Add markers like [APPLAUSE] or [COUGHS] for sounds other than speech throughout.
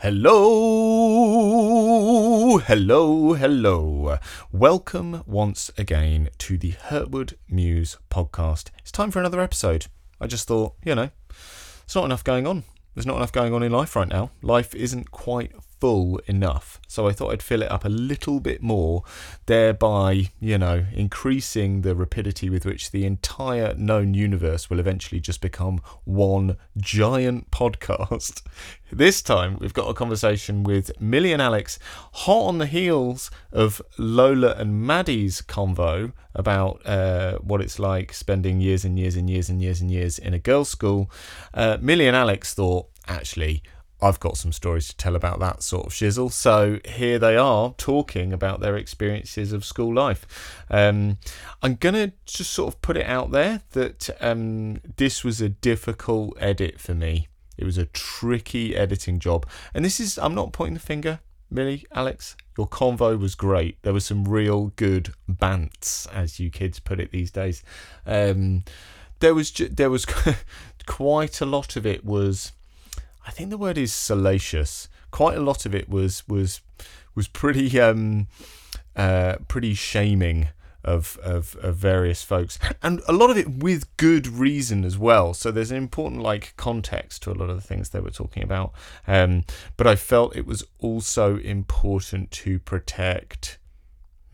Hello, hello, hello. Welcome once again to the Hurtwood Muse podcast. It's time for another episode. I just thought, you know, there's not enough going on. There's not enough going on in life right now. Life isn't quite full enough. So I thought I'd fill it up a little bit more, thereby, you know, increasing the rapidity with which the entire known universe will eventually just become one giant podcast. [LAUGHS] This time we've got a conversation with Millie and Alex, hot on the heels of Lola and Maddie's convo about uh, what it's like spending years and years and years and years and years in a girls' school. Uh, Millie and Alex thought, actually, I've got some stories to tell about that sort of shizzle. So here they are talking about their experiences of school life. Um, I'm going to just sort of put it out there that um, this was a difficult edit for me. It was a tricky editing job. And this is, I'm not pointing the finger. Millie, Alex, your convo was great. There was some real good bants, as you kids put it these days. Um, there was, there was [LAUGHS] quite a lot of it was I think the word is salacious. Quite a lot of it was was was pretty um uh pretty shaming of, of of various folks. And a lot of it with good reason as well. So there's an important like context to a lot of the things they were talking about. Um but i felt it was also important to protect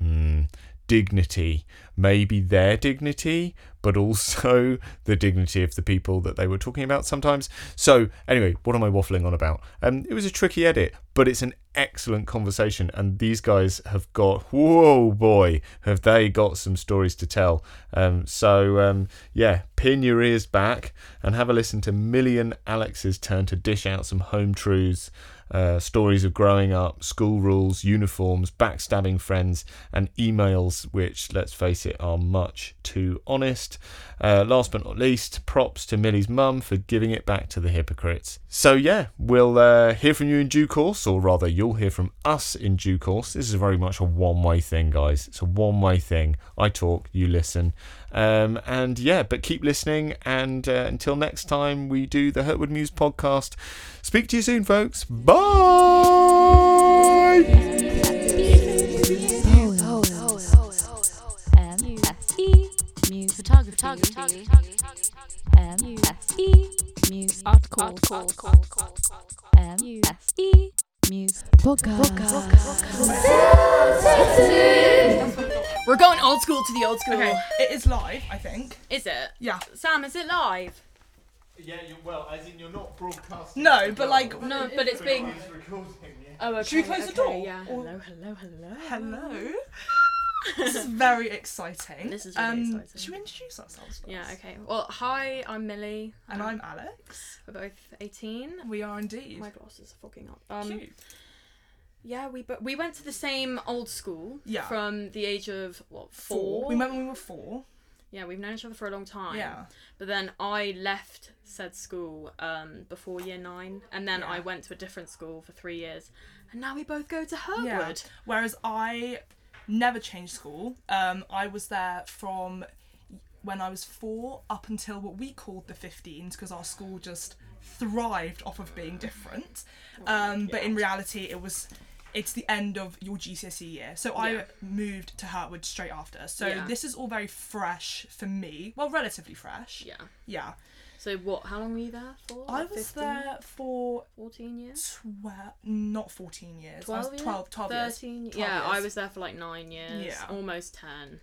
mm, dignity maybe their dignity but also [LAUGHS] the dignity of the people that they were talking about sometimes. So, anyway, what am I waffling on about? Um, it was a tricky edit, but it's an excellent conversation, and these guys have got whoa boy, have they got some stories to tell? Um, so, um, yeah, pin your ears back and have a listen to Millie and Alex's turn to dish out some home truths uh, stories of growing up, school rules, uniforms, backstabbing friends, and emails, which, let's face it, are much too honest. Uh, last but not least, props to Millie's mum for giving it back to the hypocrites. So, yeah, we'll uh, hear from you in due course, or rather, you'll hear from us in due course. This is very much a one way thing, guys. It's a one way thing. I talk, you listen. Um, and yeah, but keep listening. And uh, until next time, we do the Hurtwood Muse podcast. Speak to you soon, folks. Bye. Muse Muse We're going old school to the old school. Okay, it is live, I think. Is it? Yeah. Sam, is it live? Yeah, you, well, as in you're not broadcasting. No, but like, No, but it's being. recording. Oh, okay. Should we close the okay, door? Yeah. Or- Hello, hello, hello. hello. [LAUGHS] this is very exciting. This is really um, exciting. Should we introduce ourselves? First? Yeah. Okay. Well, hi, I'm Millie. And Um, I'm Alex. We're both 18. We are indeed. My glasses are fogging up. Um, Cute. Yeah, we but we went to the same old school. Yeah. From the age of what Four. four? We met when we were four. yeah, we've known each other for a long time. Yeah. But then I left said school um, before year nine, and then I went to a different school for three years, and now we both go to Yeah. Hurtwood. Whereas I never changed school. Um, I was there from when I was four up until what we called the 15s because our school just thrived off of being different. Um, but in reality, it was. It's the end of your GCSE year. So Yeah. I moved to Hurtwood straight after. So Yeah. this is all very fresh for me. Well, relatively fresh. Yeah. Yeah. So what? How long were you there for? I Like was 15, there for 14 years. 12, not 14 years. I 12 was years? 12, 12 years. 13 12 yeah i was there for like nine years Yeah. almost 10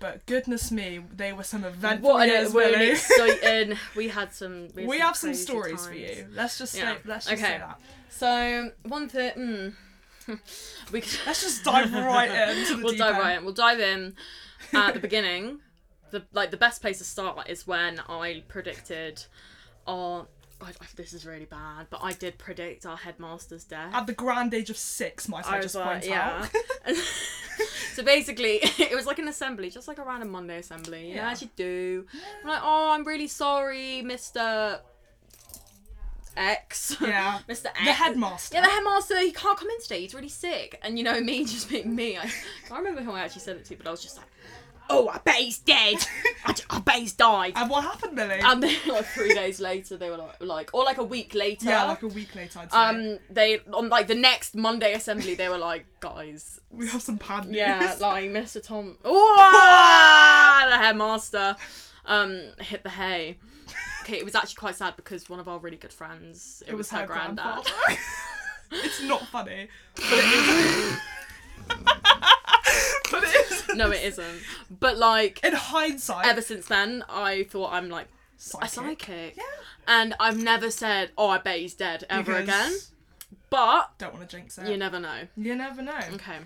But goodness me, they were some eventful what an, years, we're Millie. exciting [LAUGHS] we had some we, had we have some stories for you. Let's just say, Yeah. let's just Okay. say that. so one thing mm, [LAUGHS] we could Let's just dive right the we'll dive end. right in. we'll dive in [LAUGHS] at the beginning the like the best place to start is when i predicted our I, I- this is really bad, but I did predict our headmaster's death. At the grand age of six, might I, I just like, point yeah. out. [LAUGHS] so basically, it was like an assembly, just like a random Monday assembly. You know, Yeah. as you do. I'm like, oh, I'm really sorry, Mr. X. Yeah. [LAUGHS] Mr. X. The headmaster. Yeah, the headmaster, he can't come in today. He's really sick. And you know, me [LAUGHS] just being me, I can't remember who I actually said it to, but I was just like, "Oh, I bet he's dead. I, I bet he's died." And what happened, Millie? And then [LAUGHS] like three days later, they were like, like, or like a week later. yeah, like a week later, I'd say. um, they on like the next Monday assembly, they were like, guys, we have some bad news. yeah, like Mr. Tom, oh, the headmaster, um, hit the hay. Okay, it was actually quite sad because one of our really good friends, it, it was her granddad. [LAUGHS] it's not funny, but it is. [LAUGHS] but it is. No, it isn't. But like, In hindsight, ever since then, I thought I'm like a psychic. psychic, Yeah. and I've never said, "Oh, I bet he's dead" ever Because again. But Don't want to jinx it. you never know. You never know. Okay,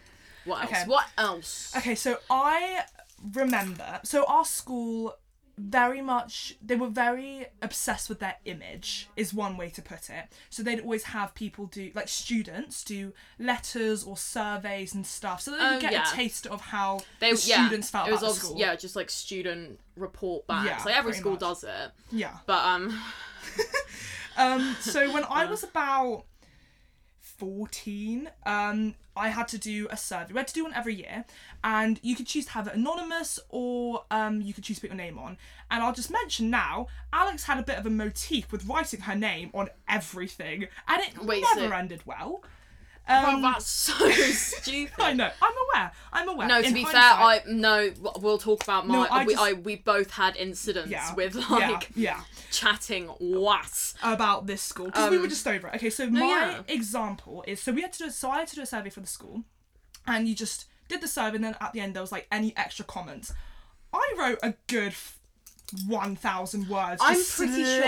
what else? Okay. What else? Okay, so I remember. So our school very much they were very obsessed with their image is one way to put it so they'd always have people do like students do letters or surveys and stuff so they Oh, you get yeah. a taste of how They, the yeah, students felt it was about obvi- school yeah, just like student report backs. Yeah, like every school much. does it. yeah But um, [LAUGHS] Um, so when [LAUGHS] I was about 14, um, I had to do a survey. We had to do one every year, and you could choose to have it anonymous or um, you could choose to put your name on. And I'll just mention now, Alex had a bit of a motif with writing her name on everything, and it Wait, never so- ended well. Well, Um, that's [LAUGHS] so stupid. I know. I'm aware. I'm aware. No, to In be fair, I no. We'll talk about my. No, I we, just- I we both had incidents yeah, with like yeah. chatting what. about this school because we Um, were just over it. Okay, so my yeah. example is so we had to do so I had to do a survey for the school, and you just did the survey, and then at the end there was like any extra comments. I wrote a good one thousand words. I'm pretty sure.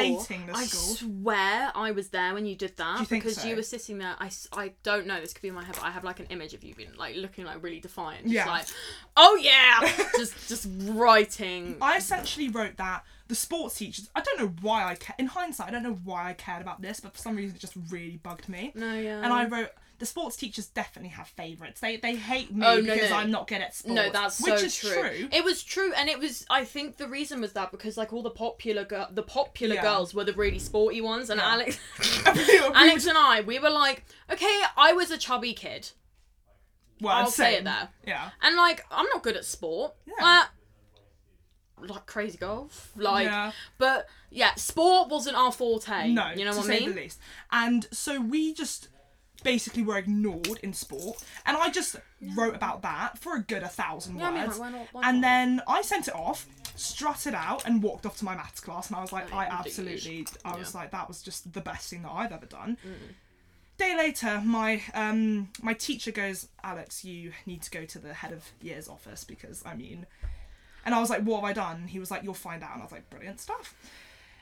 I school. swear I was there when you did that Do you think because so? you were sitting there. I, I don't know. This could be in my head, but I have like an image of you being like looking like really defiant. Just Yeah. like, oh yeah, [LAUGHS] just just writing. I essentially wrote that the sports teachers. I don't know why I ca- in hindsight I don't know why I cared about this, but for some reason it just really bugged me. no, yeah. And I wrote. The sports teachers definitely have favourites. They they hate me Oh, no, because no. I'm not good at sports. No, that's which so is true. true. It was true, and it was. I think the reason was that because like all the popular girl, the popular Yeah. girls were the really sporty ones, and Yeah. Alex, [LAUGHS] [LAUGHS] Alex and I, we were like, okay, I was a chubby kid, well, I'll say it there. Yeah. and like I'm not good at sport. Yeah. Uh, like crazy golf, like, Yeah. but yeah, sport wasn't our forte. No, you know what I mean? And so we just basically were ignored in sport, and I just wrote about that for a good a thousand Yeah, I mean, words. like, why not- why and not? then I sent it off, strutted out, and walked off to my maths class, and I was like, I absolutely, I was like, that was just the best thing that I've ever done. Day later, my um my teacher goes, Alex, you need to go to the head of year's office because I mean, and I was like, what have I done? He was like, you'll find out, and I was like, brilliant stuff.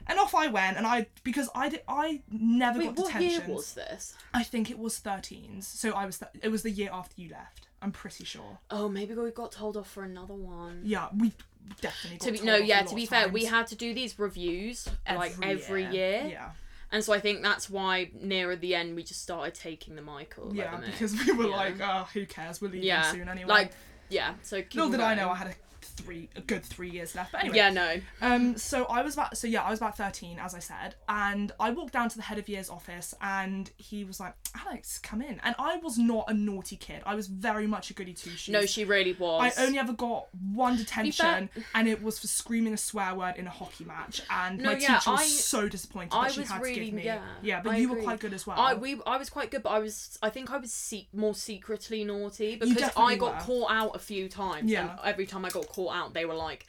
And off I went, and I because I did I never Wait, got what year was this? I think it was 13s, so I was th- it was the year after you left. I'm pretty sure. Oh, maybe we got told off for another one. Yeah, we definitely. Got To be, no, yeah. To be fair, we had to do these reviews like every year. Yeah, And so I think that's why nearer the end we just started taking the mic or yeah, because we were Yeah. like, oh, who cares? We're leaving yeah, soon anyway. like yeah. So little did I know I had a three, a good three years left. But anyway, Yeah, no. Um, so I was about so yeah, I was about thirteen, as I said, and I walked down to the head of year's office, and he was like, "Alex, come in." And I was not a naughty kid. I was very much a goody two shoes. No, she really was. I only ever got one detention, and it was for screaming a swear word in a hockey match. And No, my yeah, teacher was I- so disappointed I that she was had really to give me. yeah. but I you were quite good as well. I we I was quite good, but I was I think I was se- more secretly naughty because I got were. caught out a few times. Yeah. And every time I got caught out, they were like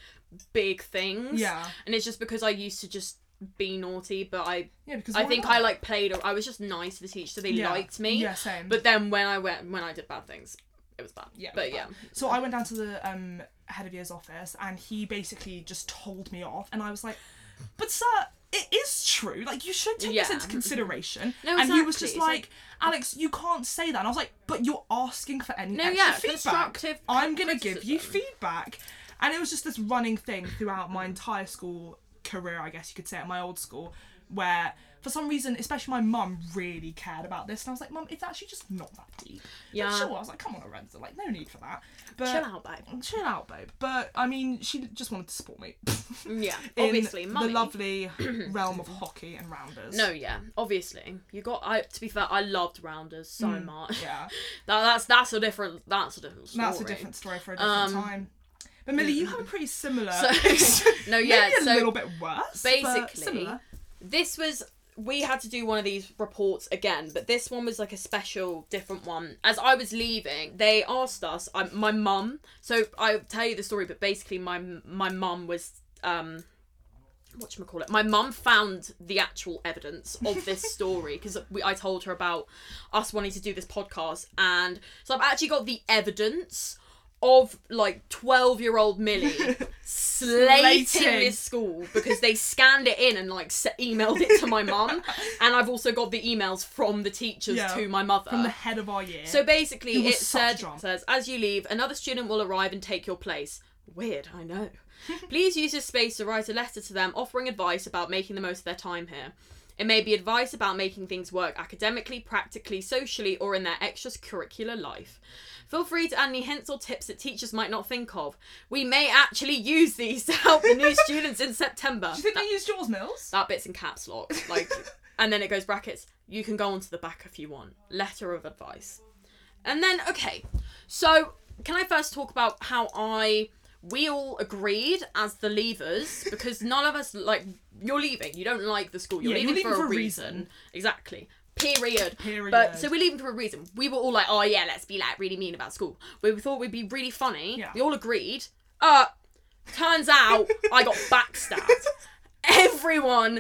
big things. Yeah. And it's just because I used to just be naughty, but I yeah, because I think not? I like played. I was just nice to the teacher, so they Yeah. liked me. Yeah, same. But then when I went when I did bad things, it was bad. Yeah, But but- yeah. So I went down to the um, head of year's office, and he basically just told me off, and I was like, "But sir, it is true. Like you should take this into consideration." No, and he was just like, like- "Alex, you can't say that." And I was like, "But you're asking for any No, extra yeah, feedback. constructive I'm gonna give you feedback." And it was just this running thing throughout my entire school career, I guess you could say, at my old school, where. For some reason, especially my mum really cared about this, and I was like, "Mum, it's actually just not that deep." Yeah. sure. I was like, "Come on, Lorenzo, like, no need for that." But Chill out, babe. chill out, babe. But I mean, she just wanted to support me. [LAUGHS] Yeah, obviously, money. the lovely [CLEARS THROAT] realm of hockey and rounders. No, yeah, obviously. You got. I to be fair, I loved rounders so much. Mm, Yeah, [LAUGHS] That, that's that's a different. That's a different story. that's a different story for a different Um, time. But Millie, you have a pretty similar. So- [LAUGHS] no, yeah, Maybe a so little bit worse. basically, similar. this was we had to do one of these reports again but this one was like a special different one as i was leaving they asked us I, my mum so i'll tell you the story but basically my my mum was um what call it my mum found the actual evidence of this [LAUGHS] story because i told her about us wanting to do this podcast and so i've actually got the evidence of like 12 year old millie [LAUGHS] slating this school because they scanned it in and like s- emailed it to my mum [LAUGHS] and i've also got the emails from the teachers Yeah, to my mother from the head of our year. so basically, It it said drama. says as you leave, another student will arrive and take your place. Weird, I know. [LAUGHS] Please use this space to write a letter to them offering advice about making the most of their time here. It may be advice about making things work academically, practically, socially, or in their extracurricular life. Feel free to add any hints or tips that teachers might not think of. We may actually use these [LAUGHS] to help the new [LAUGHS] students in September. Do you think That- they used Jaws Mills? that bit's in caps lock like [LAUGHS] and then it goes brackets you can go onto the back if you want letter of advice and then okay so can i first talk about how i we all agreed as the leavers because none of us like you're leaving you don't like the school you're, Yeah, leaving, you're leaving for, for a a reason. reason. exactly period Period. but so we're leaving for a reason we were all like oh yeah let's be like really mean about school we thought we'd be really funny Yeah. we all agreed uh turns out i got [LAUGHS] backstabbed everyone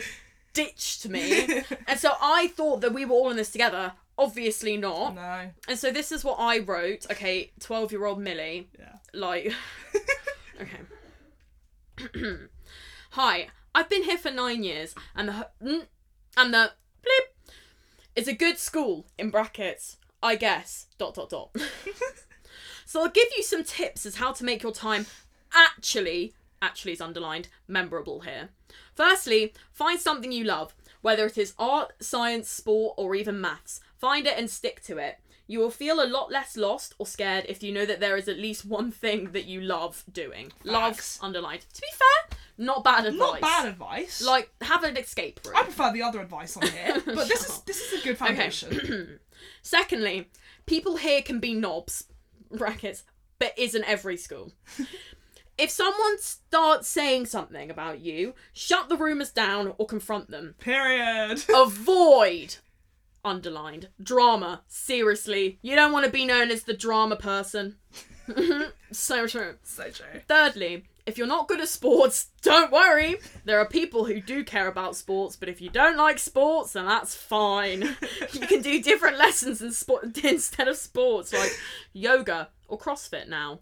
ditched me. [LAUGHS] and so I thought that we were all in this together. Obviously not. No. And so this is what I wrote. Okay, 12 year old Millie. Yeah. Like, [LAUGHS] okay. [CLEARS THROAT] Hi, I've been here for nine years, and the mm, and the is a good school in brackets. I guess. Dot dot dot. [LAUGHS] so I'll give you some tips as how to make your time actually actually is underlined memorable here. Firstly, find something you love, whether it is art, science, sport, or even maths. Find it and stick to it. You will feel a lot less lost or scared if you know that there is at least one thing that you love doing. Love underlined. To be fair, not bad advice. Not bad advice. Like have an escape room. I prefer the other advice on here, [LAUGHS] but this is this is a good foundation. [CLEARS THROAT] Secondly, people here can be knobs, [LAUGHS] brackets, but isn't every school. [LAUGHS] if someone starts saying something about you, shut the rumours down or confront them. Period. Avoid, underlined, drama. Seriously, you don't want to be known as the drama person. [LAUGHS] so true. so true. Thirdly, if you're not good at sports, don't worry. There are people who do care about sports, but if you don't like sports, then that's fine. [LAUGHS] you can do different lessons in sport [LAUGHS] instead of sports, like yoga or CrossFit now.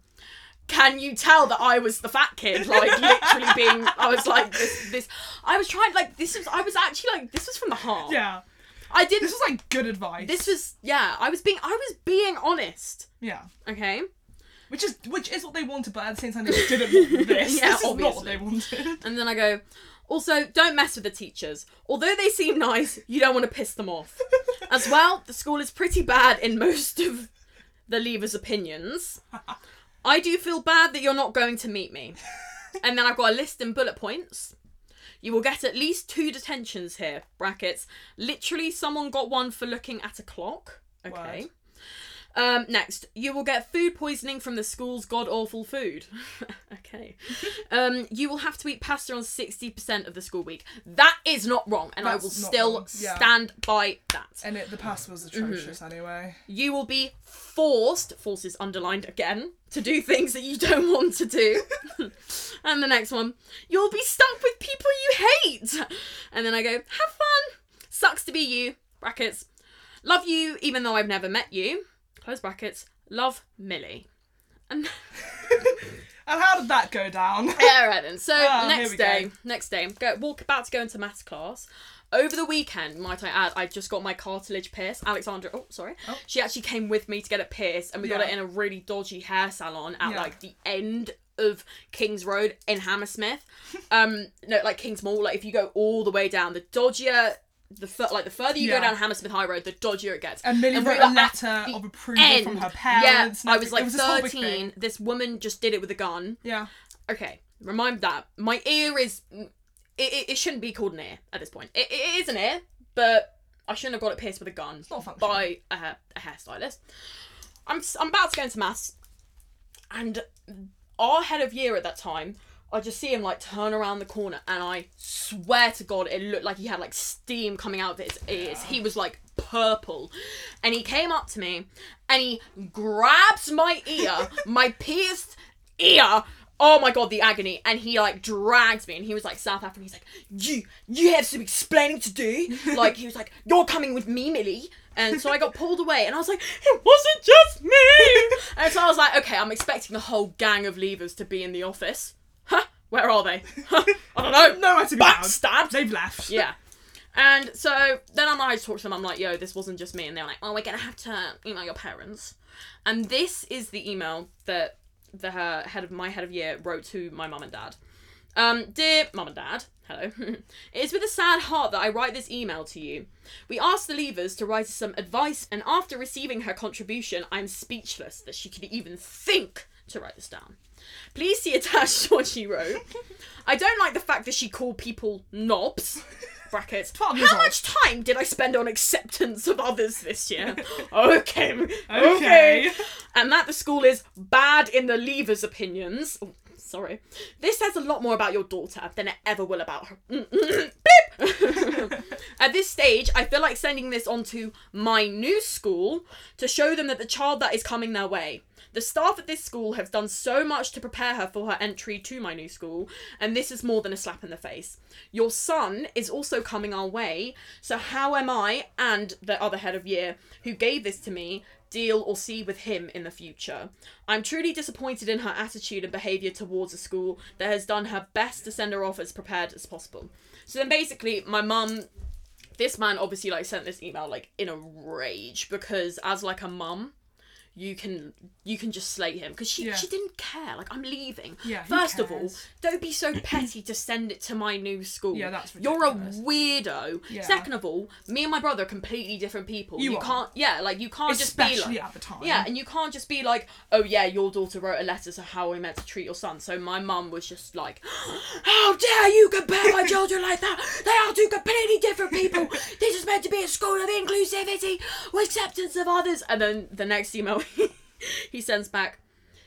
Can you tell that I was the fat kid? Like literally being, I was like this. This I was trying like this was. I was actually like this was from the heart. Yeah. I did. This was like good advice. This was yeah. I was being. I was being honest. yeah. Okay. Which is which is what they wanted, but at the same time they didn't want [LAUGHS] this. Yeah, this is not what obviously. they wanted. And then I go, also, don't mess with the teachers. Although they seem nice, you don't want to piss them off. [LAUGHS] As well, the school is pretty bad in most of the leavers' opinions. [LAUGHS] I do feel bad that you're not going to meet me. And then I've got a list in bullet points. You will get at least two detentions here. Brackets. Literally, someone got one for looking at a clock. Okay. Word. Um, next, you will get food poisoning from the school's god awful food. [LAUGHS] okay. [LAUGHS] Um, you will have to eat pasta on 60% of the school week. That is not wrong, and I will still yeah. stand by that. And it, the pasta was Mm-hmm. atrocious anyway. You will be forced, force is underlined again, to do things that you don't want to do. [LAUGHS] and the next one, you'll be stuck with people you hate. And then I go, have fun. Sucks to be you. Brackets. Love you even though I've never met you. Close brackets. Love Millie. And [LAUGHS] And how did that go down? [LAUGHS] yeah, right then. So Ah, next day, go. next day, go walk about to go into maths class. Over the weekend, might I add, I just got my cartilage pierced. Alexandra, oh sorry, Oh. she actually came with me to get it pierced, and we got it in a really dodgy hair salon at Yeah. like the end of Kings Road in Hammersmith. [LAUGHS] Um, no, like Kings Mall. Like if you go all the way down, the dodgier. The fur- like the further you Yeah. go down Hammersmith High Road, the dodgier it gets. And Millie we wrote a letter of approval from her parents. Yeah, I was like was this 13. thing. This woman just did it with a gun. Yeah. Okay, remind that my ear is. It, it, it shouldn't be called an ear at this point. It, it is an ear, but I shouldn't have got it pierced with a gun not functional. by a, a hairstylist. I'm I'm about to go into maths, and our head of year at that time, I just see him like turn around the corner, and I swear to God, it looked like he had like steam coming out of his ears. He was like purple, and he came up to me, and he grabs my ear, [LAUGHS] my pierced ear. Oh my god, the agony! And he like drags me, and he was like South African. He's like, "You, you have some explaining to do." [LAUGHS] Like he was like, "You're coming with me, Millie." And so I got pulled away, and I was like, "It wasn't just me." [LAUGHS] and so I was like, "Okay, I'm expecting the whole gang of levers to be in the office." Huh? Where are they? [LAUGHS] Huh? I don't know. No, Nowhere to be. Backstabbed. They've left. Yeah. And so then I managed to talk to them. I'm like, yo, this wasn't just me. And they're like, oh, we're going to have to email your parents. And this is the email that the uh, head of my head of year wrote to my mum and dad. Um, dear mum and dad, hello. [LAUGHS] it is with a sad heart that I write this email to you. We asked the leavers to write us some advice, and after receiving her contribution, I'm speechless that she could even think to write this down. Please see attached what she wrote. I don't like the fact that she called people knobs. Brackets. Years How old. much time did I spend on acceptance of others this year? [LAUGHS] okay, okay. Okay. And that the school is bad in the leavers' opinions. Oh, sorry. This says a lot more about your daughter than it ever will about her. Mm, mm, mm. Beep. [LAUGHS] At this stage, I feel like sending this on to my new school to show them that the child that is coming their way. The staff at this school have done so much to prepare her for her entry to my new school, and this is more than a slap in the face. Your son is also coming our way, so how am I and the other head of year who gave this to me deal or see with him in the future? I'm truly disappointed in her attitude and behaviour towards a school that has done her best to send her off as prepared as possible. So then basically, my mum this man obviously like sent this email like in a rage because as like a mum you can you can just slay him because she Yeah. she didn't care like i'm leaving Yeah, first of all don't be so [COUGHS] petty to send it to my new school Yeah, that's ridiculous. you're a weirdo Yeah. second of all me and my brother are completely different people You you can't yeah like you can't just be Especially like at the time. yeah, and you can't just be like, oh yeah, your daughter wrote a letter, to how we meant to treat your son? So my mum was just like, [GASPS] how dare you compare my [LAUGHS] children like that? They are two completely different people. This is meant to be a school of inclusivity, with acceptance of others. And then the next email [LAUGHS] he sends back,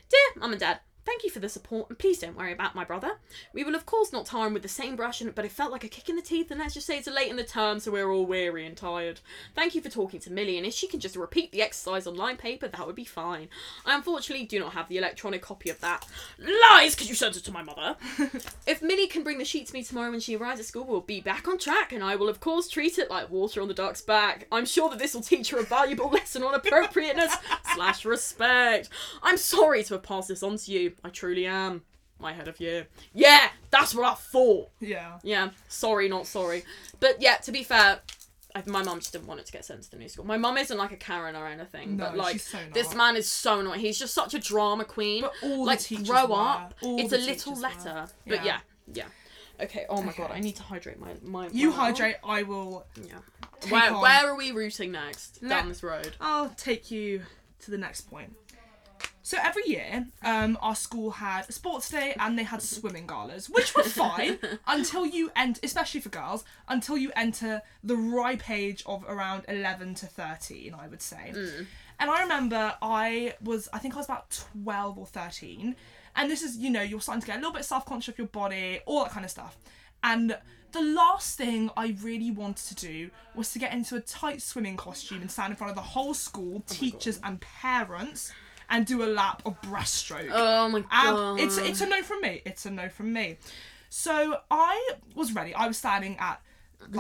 dear mum and dad. Thank you for the support, and please don't worry about my brother. We will, of course, not tar him with the same brush, but it felt like a kick in the teeth, and let's just say it's late in the term, so we're all weary and tired. Thank you for talking to Millie, and if she can just repeat the exercise on line paper, that would be fine. I unfortunately do not have the electronic copy of that. Lies, because you sent it to my mother. [LAUGHS] if Millie can bring the sheet to me tomorrow when she arrives at school, we'll be back on track, and I will, of course, treat it like water on the duck's back. I'm sure that this will teach her a valuable [LAUGHS] lesson on appropriateness slash respect. I'm sorry to have passed this on to you. I truly am. My head of year. Yeah, that's what I thought. Yeah. Yeah, sorry, not sorry. But yeah, to be fair, I, my mum just didn't want it to get sent to the new school. My mum isn't like a Karen or anything, No, but like she's so this man is so annoying. He's just such a drama queen. But all the like teachers grow were. up. All it's the a little letter. were. But yeah, Yeah. Okay. Oh my god, I need to hydrate my my. You my- hydrate, I will. Yeah. Where on- where are we routing next? Let- Down this road. I'll take you to the next point. So every year, um, our school had a sports day and they had swimming galas, which were fine [LAUGHS] until you enter, especially for girls, until you enter the ripe age of around eleven to thirteen, I would say. And I remember I was, I think I was about twelve or thirteen, and this is, you know, you're starting to get a little bit self conscious of your body, all that kind of stuff. And the last thing I really wanted to do was to get into a tight swimming costume and stand in front of the whole school, teachers and parents, and do a lap of breaststroke. Oh my god. Um, it's it's a no from me. It's a no from me. So I was ready. I was standing at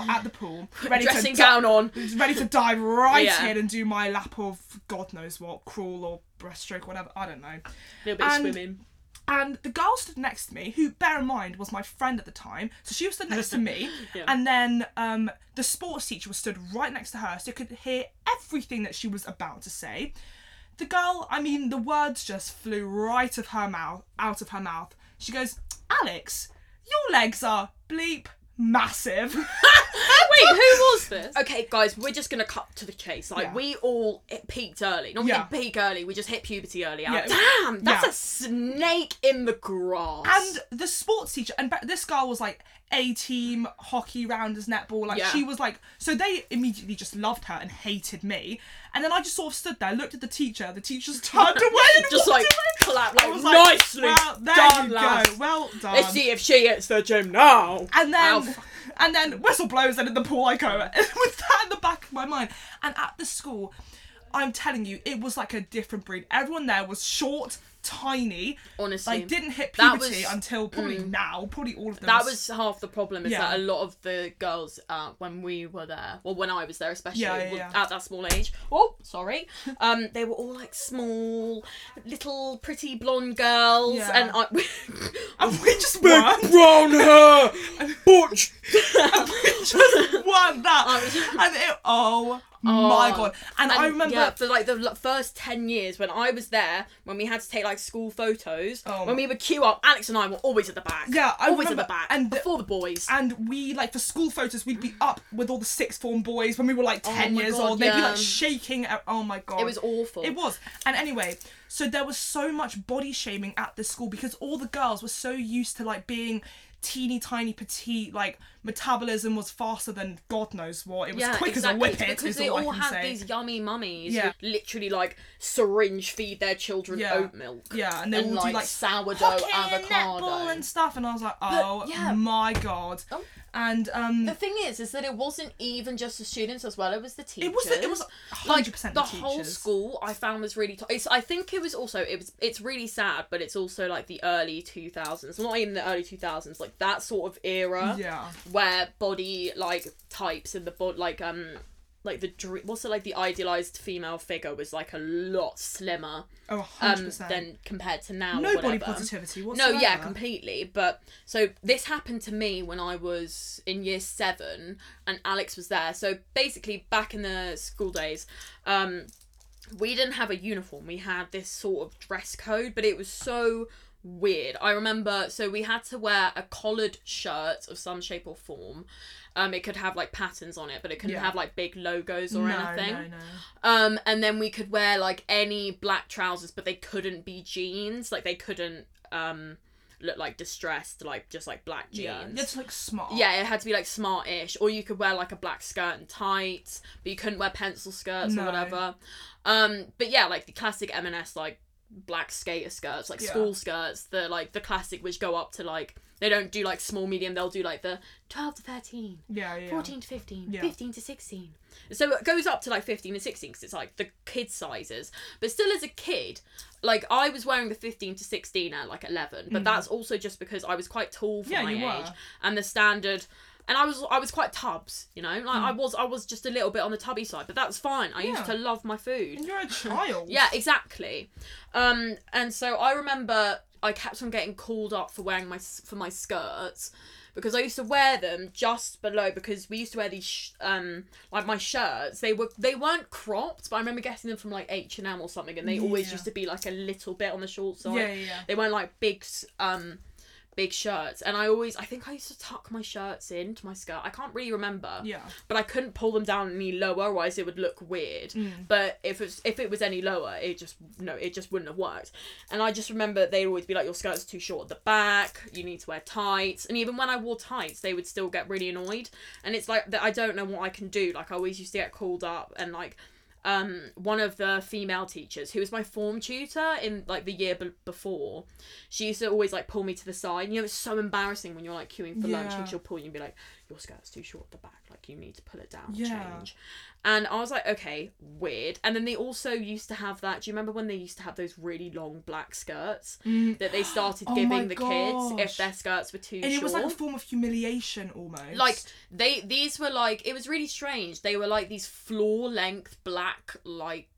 at the pool, [LAUGHS] ready dressing to gown on. ready to dive right Yeah. in and do my lap of God knows what, crawl or breaststroke, whatever. I don't know. A little bit of and- swimming. And the girl stood next to me, who, bear in mind, was my friend at the time. So she was stood next to [LAUGHS] me, Yeah. and then um, the sports teacher was stood right next to her, so you could hear everything that she was about to say. The girl, I mean, the words just flew right of her mouth, out of her mouth. She goes, "Alex, your legs are bleep massive." [LAUGHS] Wait, who was this? Okay, guys, we're just gonna cut to the chase. Like, Yeah. we all hit- peaked early. Not we Yeah. didn't peak early. We just hit puberty early. Yeah. Damn, that's Yeah. a snake in the grass. And the sports teacher, and ba- this girl was like A team hockey rounders netball. Like Yeah. she was like, so they immediately just loved her and hated me. And then I just sort of stood there, looked at the teacher. The teacher just [LAUGHS] turned away and Just like- away. clap I like, was like, nicely well, there done, you lass. go. Well done. Let's see if she hits the gym now. And then, Ow. and then whistle blows, and in the pool I go [LAUGHS] with that in the back of my mind. And at the school, I'm telling you, it was like a different breed. Everyone there was short, tiny. Honestly, Like didn't hit puberty was- mm. until probably now. Probably all of them. that was half the problem. Is Yeah. that a lot of the girls uh, when we were there, well, when I was there, especially Yeah, yeah, w- yeah. at that small age. Oh, sorry. [LAUGHS] Um, they were all like small, little, pretty blonde girls, Yeah. and I. [LAUGHS] [LAUGHS] And we just won. brown hair, butch. just won that. I and it, oh, my Oh. god. And, I remember. yeah, for like the first 10 years when I was there, when we had to take like school photos, Oh. when we would queue up, Alex and I were always at the back. Yeah, I always remember- at the back. and before the boys. and we like for school photos we'd be up with all the sixth form boys when we were like 10 Oh years God, old they'd be like shaking at- oh my god it was awful. It was. And anyway, so there was so much body shaming at the school because all the girls were so used to like being teeny tiny petite like metabolism was faster than god knows what it was yeah, quick exactly. as a It's whippet because they all, all had say. these yummy mummies Yeah. who literally like syringe feed their children Yeah. oat milk. yeah and they and all like, do like sourdough and avocado. and stuff and I was like oh yeah. my god Oh. and um The thing is, is that it wasn't even just the students as well; it was the teachers. it was it was 100% like the, the whole school I found was really. To- it's, I think it was also it was it's really sad, but it's also like the early two thousands, not even the early two thousands, like that sort of era yeah where body like types and the bod like um like the dre- what's it like the idealized female figure was like a lot slimmer oh um 100% than compared to now. no body positivity No, yeah, completely. But so this happened to me when I was in year seven, and Alex was there. So basically, back in the school days, um, we didn't have a uniform. We had this sort of dress code, but it was so weird. I remember. So we had to wear a collared shirt of some shape or form. Um, it could have like patterns on it, but it couldn't Yeah. have like big logos or no, anything. no no Um, and then we could wear like any black trousers, but they couldn't be jeans. Like they couldn't um look like distressed, like just like black jeans. yeah it's like smart Yeah, it had to be like smart-ish, or you could wear like a black skirt and tights, but you couldn't wear pencil skirts No. or whatever. Um, but yeah, like the classic M&S like black skater skirts, like Yeah. school skirts, the like the classic which go up to like they don't do like small medium, they'll do like the twelve to thirteen. yeah yeah 14 to 15, Yeah. 15 to 16. So it goes up to like 15 to 16 because it's like the kid sizes. But still, as a kid, like I was wearing the 15 to 16 at like 11, but that's also just because I was quite tall for Mm. My age. were. And the standard. And I was I was quite tubs, you know, like I was I was just a little bit on the tubby side, but that's fine. I used Mm. To love my food. And you're a [LAUGHS] child Yeah, exactly. Um, and so I remember I kept on getting called up for wearing my for my skirts because I used to wear them just below because we used to wear these sh- um like my shirts they were they weren't cropped but I remember getting them from like H and M or something and they always used to be like a little bit on the short side. yeah yeah, yeah. They weren't like big um big shirts and I always I think I used to tuck my shirts into my skirt. I can't really remember Yeah. but I couldn't pull them down any lower, otherwise it would look weird. Mm. But if it's if it was any lower, it just no, it just wouldn't have worked. And I just remember they'd always be like, "Your skirt's too short at the back. You need to wear tights." And even when I wore tights, they would still get really annoyed. And it's like that I don't know what I can do. Like I always used to get called up and like. Um, one of the female teachers who was my form tutor in like the year be- before, she used to always like pull me to the side. You know, it's so embarrassing when you're like queuing for lunch and she'll pull you and be like, "Your skirt's too short at the back. Like you need to pull it down, Yeah. change." And I was like, "Okay, weird." And then they also used to have that. Do you remember when they used to have those really long black skirts mm. that they started [GASPS] Oh giving the kids if their skirts were too short? And it was like a form of humiliation almost. like they these were like it was really strange they were like these floor length black like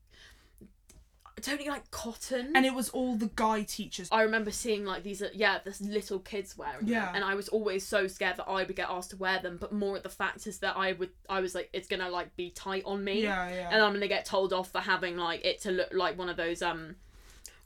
totally like cotton and it was all the guy teachers. I remember seeing like these, uh, yeah, this little kids wearing them, Yeah. and I was always so scared that I would get asked to wear them. But more at the fact is that I would, I was like, it's gonna like be tight on me, Yeah, yeah. and I'm gonna get told off for having like it to look like one of those um,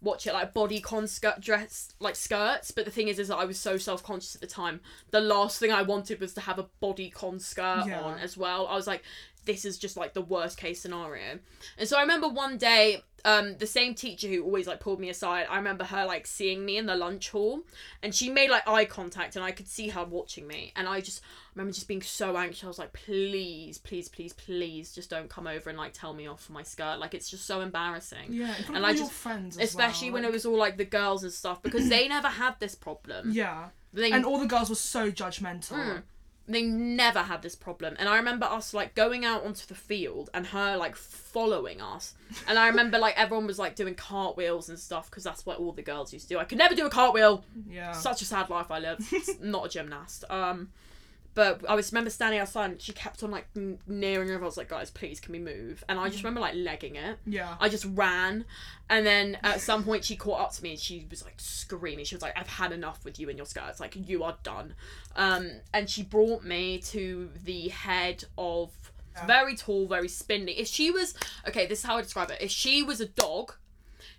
watch it like bodycon skirt dress like skirts. But the thing is, is that I was so self conscious at the time. The last thing I wanted was to have a bodycon skirt Yeah. on as well. I was like, this is just like the worst case scenario. And so I remember one day um the same teacher who always like pulled me aside i remember her like seeing me in the lunch hall and she made like eye contact and i could see her watching me and i just remember just being so anxious. I was like please please please please just don't come over and like tell me off for my skirt. Like it's just so embarrassing. Yeah, and I just- friends, especially well, when it was all like the girls and stuff because they [CLEARS THROAT] never had this problem. Yeah, they, and all the girls were so judgmental. Mm. They never had this problem. And i remember us like going out onto the field and her like following us. And i remember like everyone was like doing cartwheels and stuff because that's what all the girls used to do. I could never do a cartwheel. Yeah, such a sad life i lived [LAUGHS] not a gymnast. Um but I was remember standing outside and she kept on like n- nearing her. I was like, guys, please, can we move? And I just remember like legging it. yeah. I just ran, and then at some point she caught up to me and she was like screaming. She was like, "I've had enough with you and your skirts. Like you are done." Um, and she brought me to the head of Yeah. very tall, very spindly. If she was okay, this is how I describe it. If she was a dog,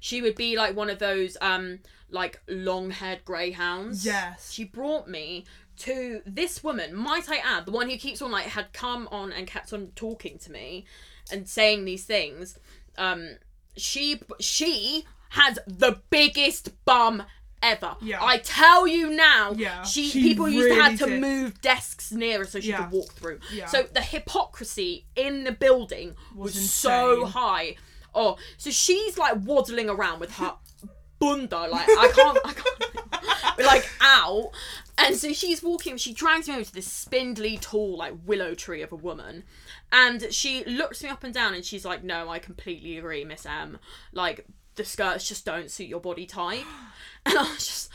she would be like one of those um like long-haired greyhounds. Yes. She brought me to this woman, might I add, the one who keeps on like had come on and kept on talking to me and saying these things. Um, she she has the biggest bum ever. Yeah. I tell you now. Yeah, She, she people used to have to did. move desks nearer so she Yeah. could walk through. Yeah. So the hypocrisy in the building was, Was so high. Oh, so she's like waddling around with her [LAUGHS] bunda, like I can't, I can't, [LAUGHS] like out. And so she's walking. She drags me over to this spindly, tall, like willow tree of a woman, and she looks me up and down, and she's like, "No, I completely agree, Miss M. Like the skirts just don't suit your body type." [LAUGHS] And I was just,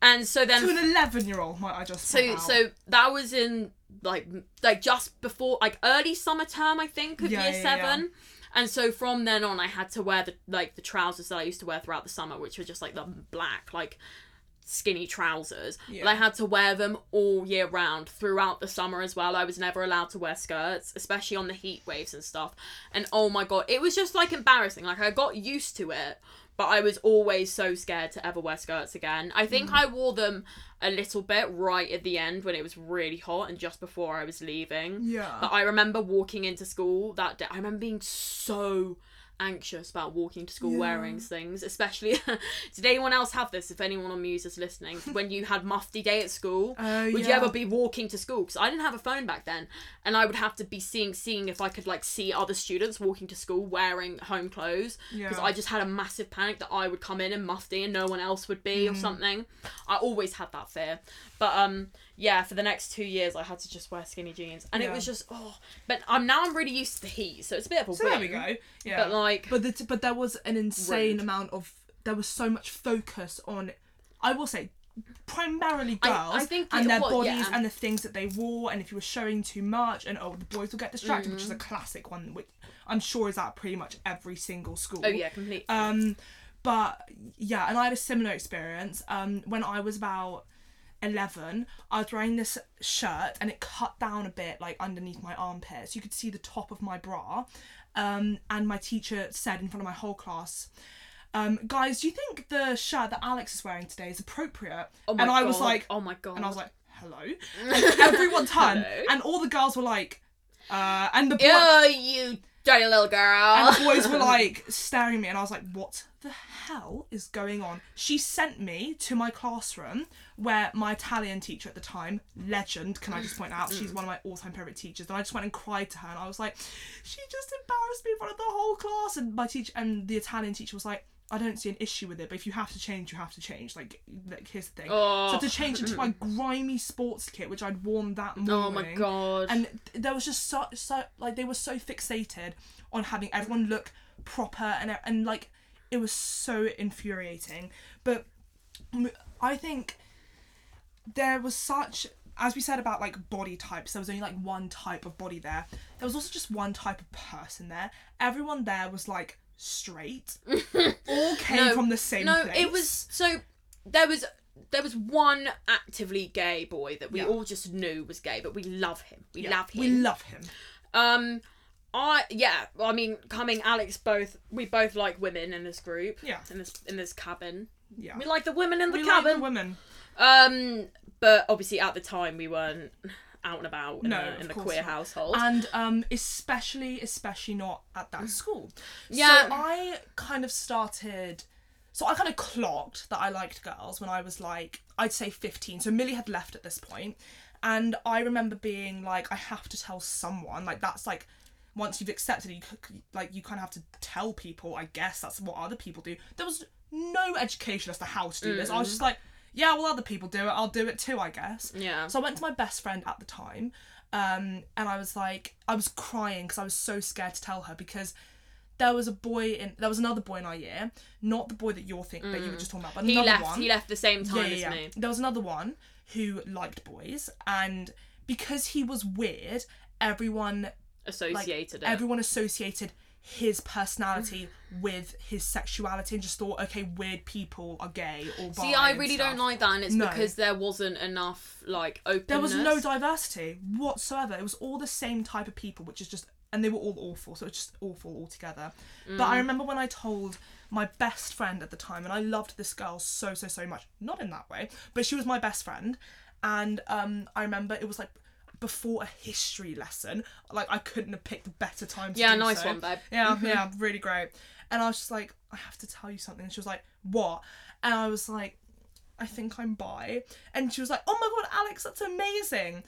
and so then to an eleven-year-old, might I just so so that was in like like just before like early summer term I think of Yeah, year yeah, seven. And so from then on, I had to wear the like the trousers that I used to wear throughout the summer, which were just like the black like skinny trousers. But Yeah. I had to wear them all year round throughout the summer as well. I was never allowed to wear skirts, especially on the heat waves and stuff. And oh my god, it was just like embarrassing. Like I got used to it, but I was always so scared to ever wear skirts again. I think Mm. I wore them a little bit right at the end when it was really hot and just before I was leaving. Yeah. But I remember walking into school that day. I remember being so anxious about walking to school Yeah. wearing things, especially. [LAUGHS] did anyone else have this? If anyone on Muse is listening, [LAUGHS] when you had Mufti Day at school, Oh, would you ever be walking to school? Because I didn't have a phone back then, and I would have to be seeing seeing if I could like see other students walking to school wearing home clothes. Because Yeah. I just had a massive panic that I would come in and Mufti and no one else would be Mm. or something. I always had that fear. But um, yeah, for the next two years, I had to just wear skinny jeans, and it was just oh. But I'm now I'm really used to the heat, so it's a bit of a So win. there we go. Yeah. But like, But the, but there was an insane Rude. amount of there was so much focus on I will say primarily girls I think and their was- bodies yeah. and the things that they wore and if you were showing too much and oh the boys will get distracted which is Mm. a classic one which I'm sure is at pretty much every single school. oh yeah, completely. Um, but yeah, and I had a similar experience. Um, when I was about eleven, I was wearing this shirt and it cut down a bit, like underneath my armpits. You could see the top of my bra. Um, and my teacher said in front of my whole class. Um, guys, do you think the shirt that Alex is wearing today is appropriate? oh and I god. was like, oh my god. and I was like, hello. [LAUGHS] And everyone turned, Hello. and all the girls were like, uh, and the boy, oh, you dirty little girl. and the boys were [LAUGHS] like staring at me, and I was like, "What the hell is going on?" She sent me to my classroom where my Italian teacher at the time, legend, can I just point out, she's mm. one of my all-time favorite teachers, and I just went and cried to her, and I was like, "She just embarrassed me in front of the whole class," and my teacher and the Italian teacher was like. I don't see an issue with it, but if you have to change, you have to change. Like, like here's the thing. Oh. So to change into my grimy sports kit, which I'd worn that morning, oh my god. and th- there was just so so like they were so fixated on having everyone look proper and and like it was so infuriating but I think there was such as we said about like body types there was only like one type of body there there was also just one type of person there everyone there was like straight [LAUGHS] all came No, from the same no, place it was so there was there was one actively gay boy that we Yeah. all just knew was gay, but we love him. We Yeah, love him. we love him um I yeah, I mean coming Alex both we both like women in this group. Yeah. In this in this cabin. yeah We like the women in the we like cabin. the women um but obviously at the time we weren't out and about in No, of in the queer not. household. and um especially especially not at that school Yeah. so i kind of started. So I kind of clocked that I liked girls when I was like, I'd say 15. So Millie had left at this point, and I remember being like, I have to tell someone. Like that's like, once you've accepted it, you like you kind of have to tell people. I guess that's what other people do. There was no education as to how to do this. I was just like, yeah, well, other people do it. I'll do it too, I guess. Yeah. So I went to my best friend at the time, um, and I was like, I was crying because I was so scared to tell her because there was a boy in, there was another boy in our year, not the boy that you're thinking that you were just talking about, but He another left. one. He left the same time as yeah, me. There was another one who liked boys, and because he was weird, everyone like Associated it. everyone associated his personality with his sexuality and just thought, okay, weird people are gay or bi. See, I really don't like that, and it's No. because there wasn't enough like openness. There was no diversity whatsoever. It was all the same type of people, which is just, and they were all awful. So it's just awful altogether. But Mm. I remember when I told my best friend at the time, and I loved this girl so so so much. Not in that way, but she was my best friend, and um, I remember it was like before a history lesson. Like I couldn't have picked a better time to Yeah, do nice so. one, babe. Yeah, mm-hmm. yeah, really great. And I was just like, I have to tell you something. And she was like, what? And I was like, I think I'm bi. And she was like, oh my god, Alex, that's amazing.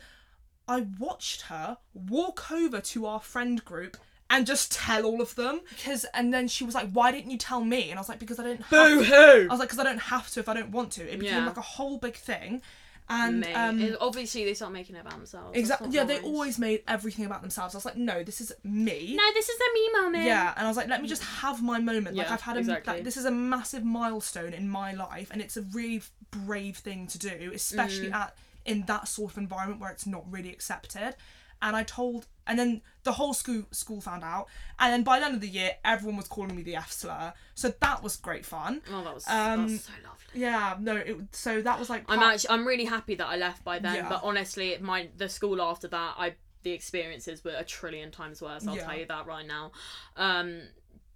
I watched her walk over to our friend group and just tell all of them because and then she was like why didn't you tell me and i was like because i don't have to. hoo! i was like because i don't have to if i don't want to it became Yeah. like a whole big thing and um obviously they start making it about themselves. Exactly yeah they nice. always made everything about themselves i was like no this is me No, this is the me moment. yeah, and I was like, let me just have my moment. like Yeah, I've had a exactly. like, this is a massive milestone in my life, and it's a really brave thing to do, especially Mm. at in that sort of environment where it's not really accepted. And I told, and then the whole school school found out, and then by the end of the year, everyone was calling me the F slur. So that was great fun. Oh, that was Um, that's so lovely. Yeah, no, it so that was like. I'm actually I'm really happy that I left by then. Yeah. But honestly, my the school after that, I the experiences were a trillion times worse. I'll Yeah. tell you that right now. Um,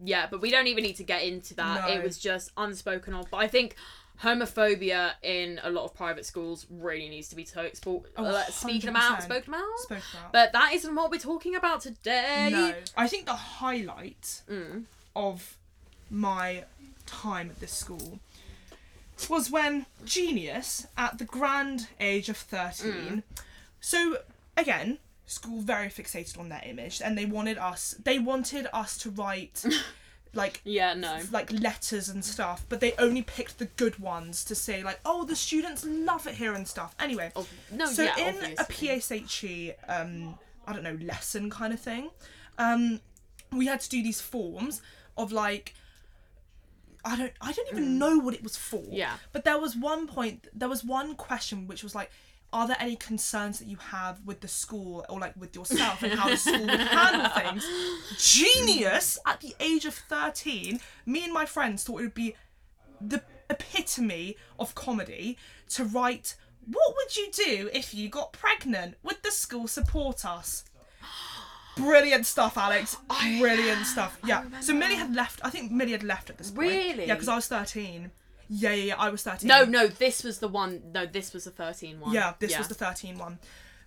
yeah, but we don't even need to get into that. No. It was just unspoken of. But I think homophobia in a lot of private schools really needs to be to- Oh, uh, speaken about, spoken about. spoke about. But that isn't what we're talking about today. No, I think the highlight Mm. of my time at this school was when Genius, at the grand age of 13, so again, school very fixated on their image, and they wanted us, they wanted us to write [LAUGHS] like Yeah, no. like letters and stuff, but they only picked the good ones to say like, oh, the students love it here and stuff. Anyway, Oh, no, so yeah, in obviously. a PSHE, um, I don't know, lesson kind of thing, um, we had to do these forms of like. I don't I don't even know what it was for. Mm. Yeah. But there was one point there was one question which was like are there any concerns that you have with the school or like with yourself and how the school would handle [LAUGHS] things? Genius! At the age of 13, me and my friends thought it would be the epitome of comedy to write what would you do if you got pregnant would the school support us? [GASPS] Brilliant stuff alex. Brilliant stuff. Yeah. So millie had left i think millie had left at this point. Really? yeah because i was 13 yeah yeah yeah i was 13 No, no, this was the one. No, this was the 13 one. yeah this was the 13 one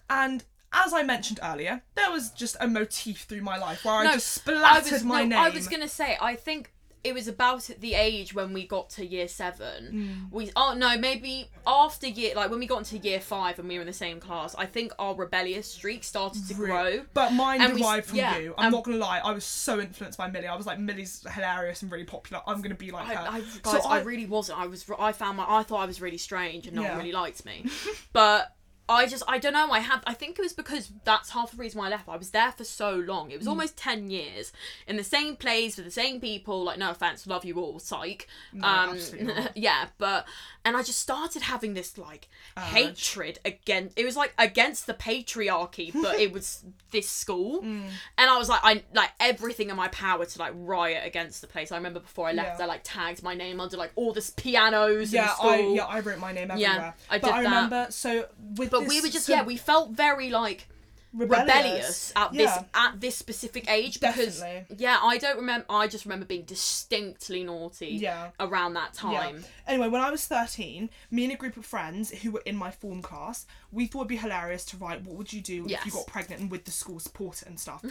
and as i mentioned earlier there was just a motif through my life where i No, just splattered was, my no, name I was gonna say, I think it was about at the age when we got to year seven. Hmm. We oh no, maybe after year like when we got into year five and we were in the same class. I think our rebellious streak started to grow. But mine And we- derived from yeah, you. I'm um, not gonna lie. I was so influenced by Millie. I was like, Millie's hilarious and really popular. I'm gonna be like I, her. I, so guys, I, really wasn't. I was. I found my. I thought I was really strange, and no Yeah. one really liked me. [LAUGHS] but I just. I don't know. I had. I think it was because that's half the reason why I left. I was there for so long. Mm. It was almost ten years in the same place with the same people. Like, no offense, love you all, psych. No, um, [LAUGHS] yeah, but and I just started having this like hatred against. It was like against the patriarchy, but it was [LAUGHS] this school, Mm. and I was like, I like everything in my power to like riot against the place. I remember before I left, Yeah. I like tagged my name under like all the pianos. in yeah. I yeah I wrote my name Yeah, everywhere. I but did I that. remember so with But we were just yeah, we felt very like rebellious, at Yeah. this at this specific age because Definitely. yeah, I don't remember. I just remember being distinctly naughty. Yeah. around that Yeah. time. Anyway, when I was 13, me and a group of friends who were in my form class, we thought it'd be hilarious to write what would you do if you got pregnant and with the school support and stuff.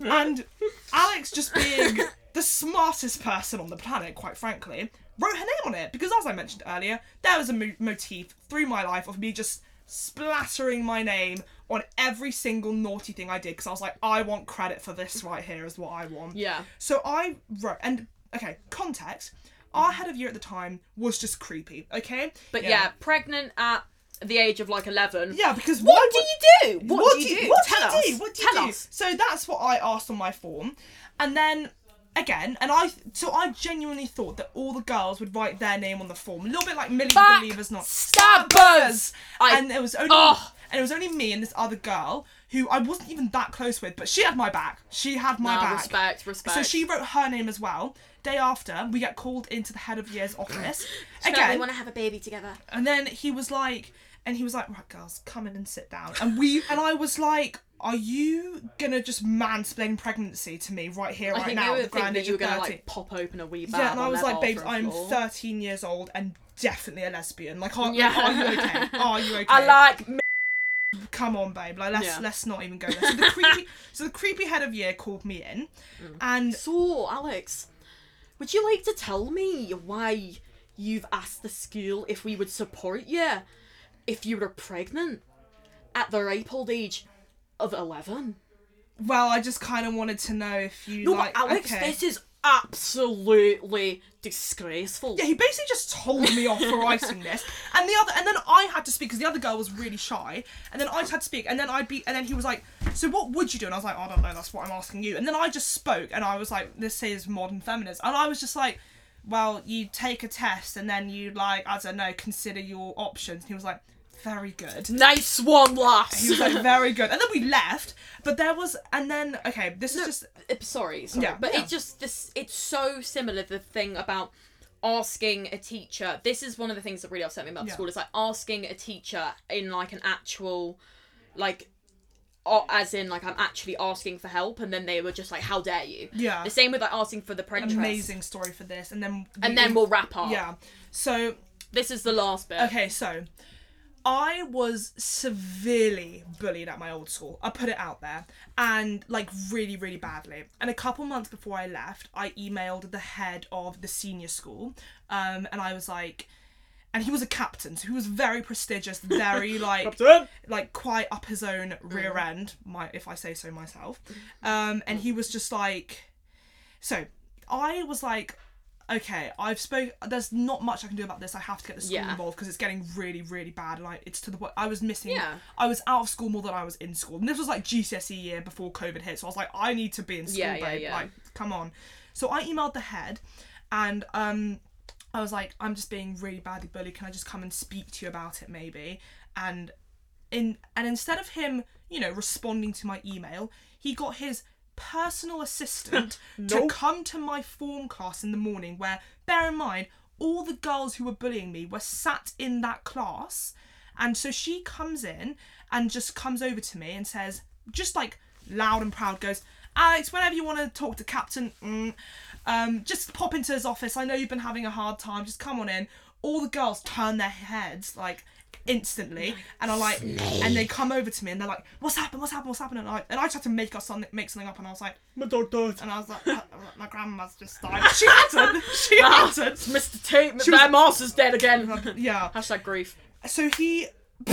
and Alex just being [LAUGHS] the smartest person on the planet, quite frankly, wrote her name on it because, as I mentioned earlier, there was a mo- motif through my life of me just splattering my name on every single naughty thing I did because I was like, I want credit for this right here is what I want. Yeah. So I wrote, and okay, context. Our head of year at the time was just creepy. Okay. But yeah. pregnant at the age of like 11. Yeah, because What why do would- you do? What, do you do? What Tell do you us. do? What do Tell you do? us. So that's what I asked on my form, and then again, and I so I genuinely thought that all the girls would write their name on the form, a little bit like Millie Back Believers not stabbers! I- and it was only Ugh. and it was only me and this other girl who I wasn't even that close with, but she had my back. She had my Nah, back. respect, respect. So she wrote her name as well. Day after, we get called into the head of year's [COUGHS] office Again, we want to have a baby together. And then he was like, and he was like, right, girls, come in and sit down. And we, and I was like, are you gonna just mansplain pregnancy to me right here, right now, you at would the think grand that age you were of gonna 30? like pop open a wee bag. yeah, and I was like, babes, bathroom I'm 13 years old and definitely a lesbian. Like, are, Yeah. are you okay? Are you [LAUGHS] okay? I like. come on, babe. Like, let's Yeah. let's not even go there. So the creepy, so the creepy head of year called me in, Mm. and So, Alex, would you like to tell me why you've asked the school if we would support you if you were pregnant at the ripe old age of 11? well, I just kind of wanted to know if you No, like. but Alex, okay. this is absolutely disgraceful. Yeah, he basically just told me off for writing this, and the other, and then I had to speak because the other girl was really shy, and then I just had to speak, and then I'd be, and then he was like, "So what would you do?" And I was like, "I don't know. That's what I'm asking you." And then I just spoke, and I was like, "This is modern feminism," and I was just like, "Well, you take a test, and then you like, I don't know, consider your options." And he was like, "Very good." Nice one, lass. He was like, "Very good," and then we left, but there was, and then okay, this is just Uh, sorry, sorry, Yeah, but yeah. it just this it's so similar the thing about asking a teacher. This is one of the things that really upset me about Yeah. school is like asking a teacher in like an actual like as in like I'm actually asking for help and then they were just like how dare you. yeah, The same with like asking for the Pinterest. amazing story for this, and then And then we'll wrap up. yeah. So This is the last bit. Okay, so I was severely bullied at my old school. I put it out there, and like really, really badly. And a couple months before I left, I emailed the head of the senior school, um, and I was like, and he was a captain, so he was very prestigious, very [LAUGHS] like like quite up his own rear end, my if I say so myself. Um, and he was just like, so I was like, okay, I've spoke. There's not much I can do about this. I have to get the school Yeah. involved because it's getting really, really bad, and I, it's to the point I was missing. Yeah. I was out of school more than I was in school, and this was like GCSE year before COVID hit. So I was like, I need to be in school, yeah, babe. yeah. Like, come on. So I emailed the head, and um, I was like, I'm just being really badly bullied. Can I just come and speak to you about it, maybe? And in and instead of him, you know, responding to my email, he got his personal assistant [LAUGHS] to come to my form class in the morning where bear in mind all the girls who were bullying me were sat in that class. And so she comes in and just comes over to me and says just like loud and proud goes alex whenever you want to talk to captain mm, um, just pop into his office. I know you've been having a hard time. Just come on in. All the girls turn their heads like instantly and are like and they come over to me and they're like what's happened what's happened what's happened and I, and I just had to make up something make something up and I was like My dog died. and I was like, "Uh, my grandma's just died. [LAUGHS] She hadn't. She Ah. hadn't. Mr. Tate, She was- their master's dead again. [LAUGHS] Yeah. Hashtag grief. So he. [LAUGHS]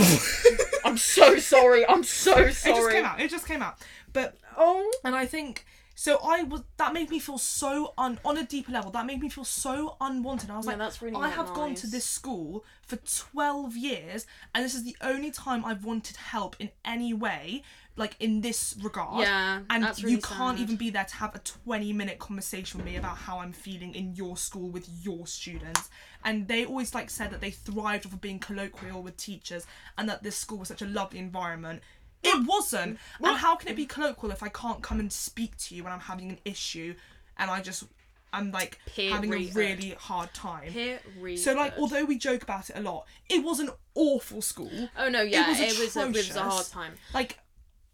I'm so sorry. I'm so sorry. It just came out. It just came out. But Oh. and I think so. I was that made me feel so un on a deeper level. That made me feel so unwanted. I was Yeah, like, that's really I have gone to this school for twelve years, and this is the only time I've wanted help in any way. Like in this regard, Yeah, and that's you can't sad. even be there to have a twenty-minute conversation with me about how I'm feeling in your school with your students. And they always like said that they thrived off of being colloquial with teachers, and that this school was such a lovely environment. It wasn't. And how can it be colloquial if I can't come and speak to you when I'm having an issue and I just I'm like having a really hard time. Period. So like although we joke about it a lot, it was an awful school. Oh no, yeah, was it was, a, it was a hard time. Like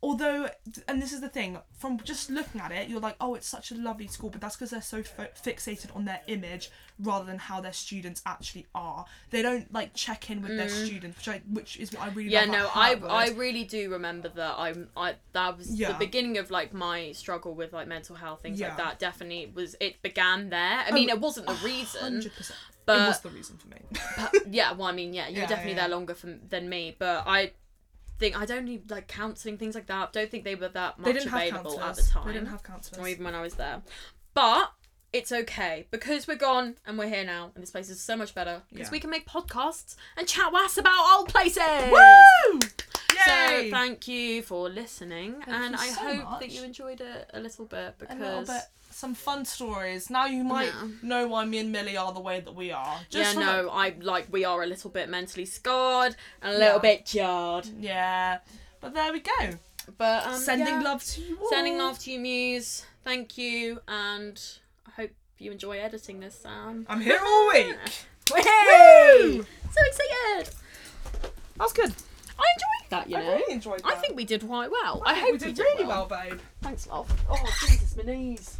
although and this is the thing from just looking at it you're like oh it's such a lovely school but that's because they're so fo- fixated on their image rather than how their students actually are they don't like check in with their students which I which is what I really Mm. yeah no i i really do remember that i'm i that was Yeah. the beginning of like my struggle with like mental health things Yeah. like that definitely was it began there i mean Oh, it wasn't the reason 100% but- it was the reason for me but- yeah well i mean yeah you were [LAUGHS] Yeah, definitely yeah. there longer for, than me but i think i don't need like counseling things like that don't think they were that much they didn't have available at the time they didn't have counselors or even when I was there. But it's okay because we're gone and we're here now, and this place is so much better because Yeah. we can make podcasts and chat was about old places. Woo! So thank you for listening, Thank and I so hope much. that you enjoyed it a little bit a because little bit some fun stories. Now you might Yeah. know why me and Millie are the way that we are. yeah, Just from, no, I like we are a little bit mentally scarred and a little Yeah. bit jarred, Yeah. But there we go. but um, Sending yeah. love to you all. Sending love to you, Muse. Thank you, and I hope you enjoy editing this, Sam. I'm here all [LAUGHS] week. Woo! So excited! That's good. I enjoyed that, you I know. really enjoyed that. I think we did quite well. I I, hope we did really well, babe. Thanks, love. Oh, Jesus, my knees.